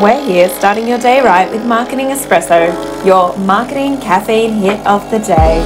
We're here starting your day right with Marketing Espresso, your marketing caffeine hit of the day.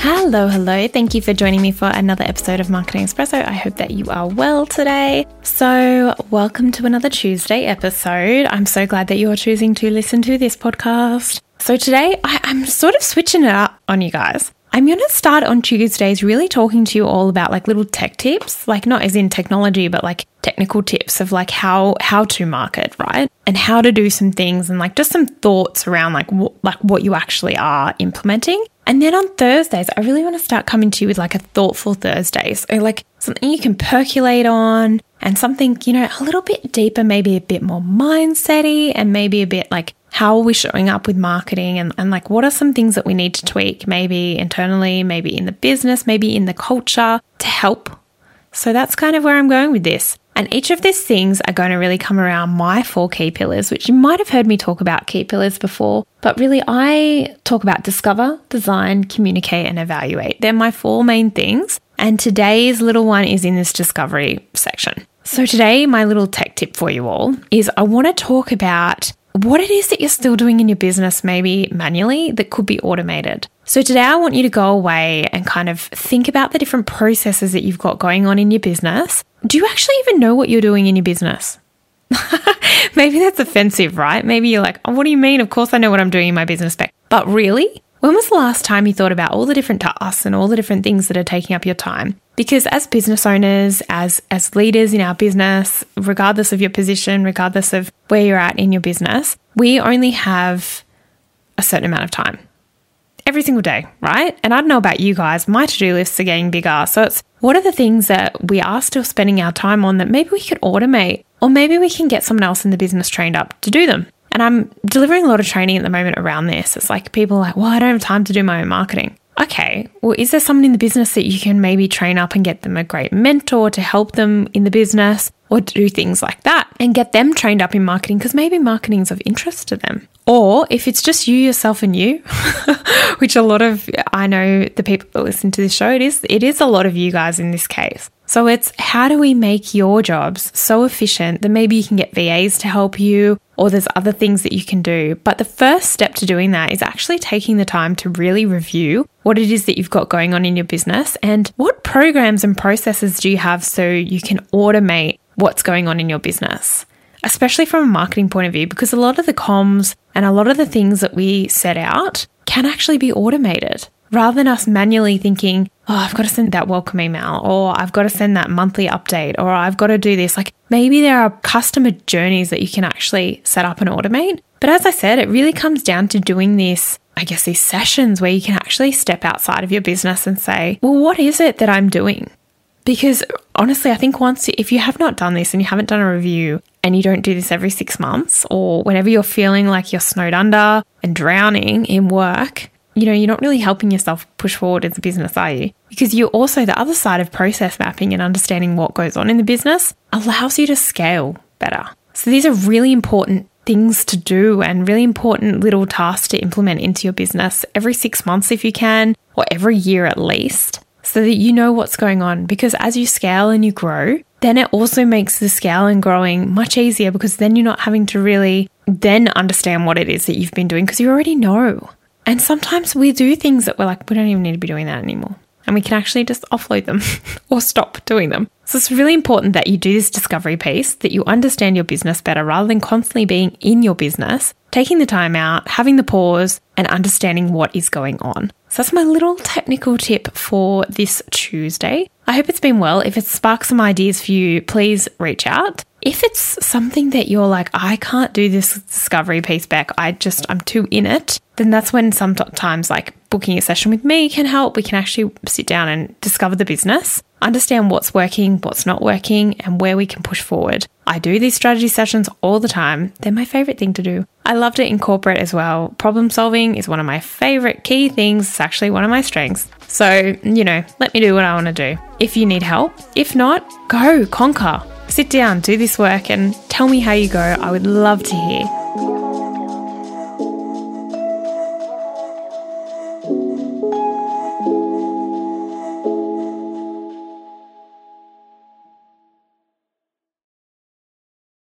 Hello, hello. Thank you for joining me for another episode of Marketing Espresso. I hope that you are well today. So, welcome to another Tuesday episode. I'm so glad that you are choosing to listen to this podcast. So, today I, am sort of switching it up on you guys. I'm going to start on Tuesdays really talking to you all about like little tech tips, like not as in technology, but like technical tips of like how how to market, right? And how to do some things and like just some thoughts around like what like what you actually are implementing. And then on Thursdays, I really want to start coming to you with like a thoughtful Thursday. So like something you can percolate on and something, you know, a little bit deeper, maybe a bit more mindsetty and maybe a bit like how are we showing up with marketing and, and like what are some things that we need to tweak, maybe internally, maybe in the business, maybe in the culture to help. So that's kind of where I'm going with this. And each of these things are going to really come around my four key pillars, which you might have heard me talk about key pillars before, but really I talk about discover, design, communicate, and evaluate. They're my four main things. And today's little one is in this discovery section. So, today, my little tech tip for you all is I want to talk about what it is that you're still doing in your business, maybe manually, that could be automated. So, today I want you to go away and kind of think about the different processes that you've got going on in your business. Do you actually even know what you're doing in your business? maybe that's offensive, right? Maybe you're like, oh, what do you mean? Of course I know what I'm doing in my business. But really? When was the last time you thought about all the different tasks and all the different things that are taking up your time? Because as business owners, as as leaders in our business, regardless of your position, regardless of where you're at in your business, we only have a certain amount of time. Every single day, right? And I don't know about you guys, my to-do lists are getting bigger. So it's what are the things that we are still spending our time on that maybe we could automate or maybe we can get someone else in the business trained up to do them. And I'm delivering a lot of training at the moment around this. It's like people are like, well, I don't have time to do my own marketing. Okay, well, is there someone in the business that you can maybe train up and get them a great mentor to help them in the business or do things like that and get them trained up in marketing because maybe marketing is of interest to them? Or if it's just you, yourself, and you, which a lot of I know the people that listen to this show, it is it is a lot of you guys in this case. So it's how do we make your jobs so efficient that maybe you can get VAs to help you or there's other things that you can do. But the first step to doing that is actually taking the time to really review what it is that you've got going on in your business and what programs and processes do you have so you can automate what's going on in your business. Especially from a marketing point of view, because a lot of the comms and a lot of the things that we set out can actually be automated rather than us manually thinking, oh, I've got to send that welcome email, or I've got to send that monthly update, or I've got to do this. Like maybe there are customer journeys that you can actually set up and automate. But as I said, it really comes down to doing this, I guess, these sessions where you can actually step outside of your business and say, well, what is it that I'm doing? Because honestly, I think once, if you have not done this and you haven't done a review and you don't do this every six months or whenever you're feeling like you're snowed under and drowning in work, you know, you're not really helping yourself push forward as a business, are you? Because you're also, the other side of process mapping and understanding what goes on in the business allows you to scale better. So these are really important things to do and really important little tasks to implement into your business every six months if you can, or every year at least, so that you know what's going on. Because as you scale and you grow, then it also makes the scale and growing much easier because then you're not having to really then understand what it is that you've been doing because you already know. And sometimes we do things that we're like, we don't even need to be doing that anymore. And we can actually just offload them or stop doing them. So it's really important that you do this discovery piece, that you understand your business better rather than constantly being in your business, taking the time out, having the pause, and understanding what is going on. So that's my little technical tip for this Tuesday. I hope it's been well. If it sparks some ideas for you, please reach out. If it's something that you're like, I can't do this discovery piece back, I just, I'm too in it, then that's when sometimes like booking a session with me can help. We can actually sit down and discover the business, understand what's working, what's not working, and where we can push forward. I do these strategy sessions all the time. They're my favorite thing to do. I love to incorporate as well. Problem solving is one of my favorite key things. It's actually one of my strengths. So, you know, let me do what I want to do. If you need help, if not, go conquer. Sit down, do this work, and tell me how you go. I would love to hear.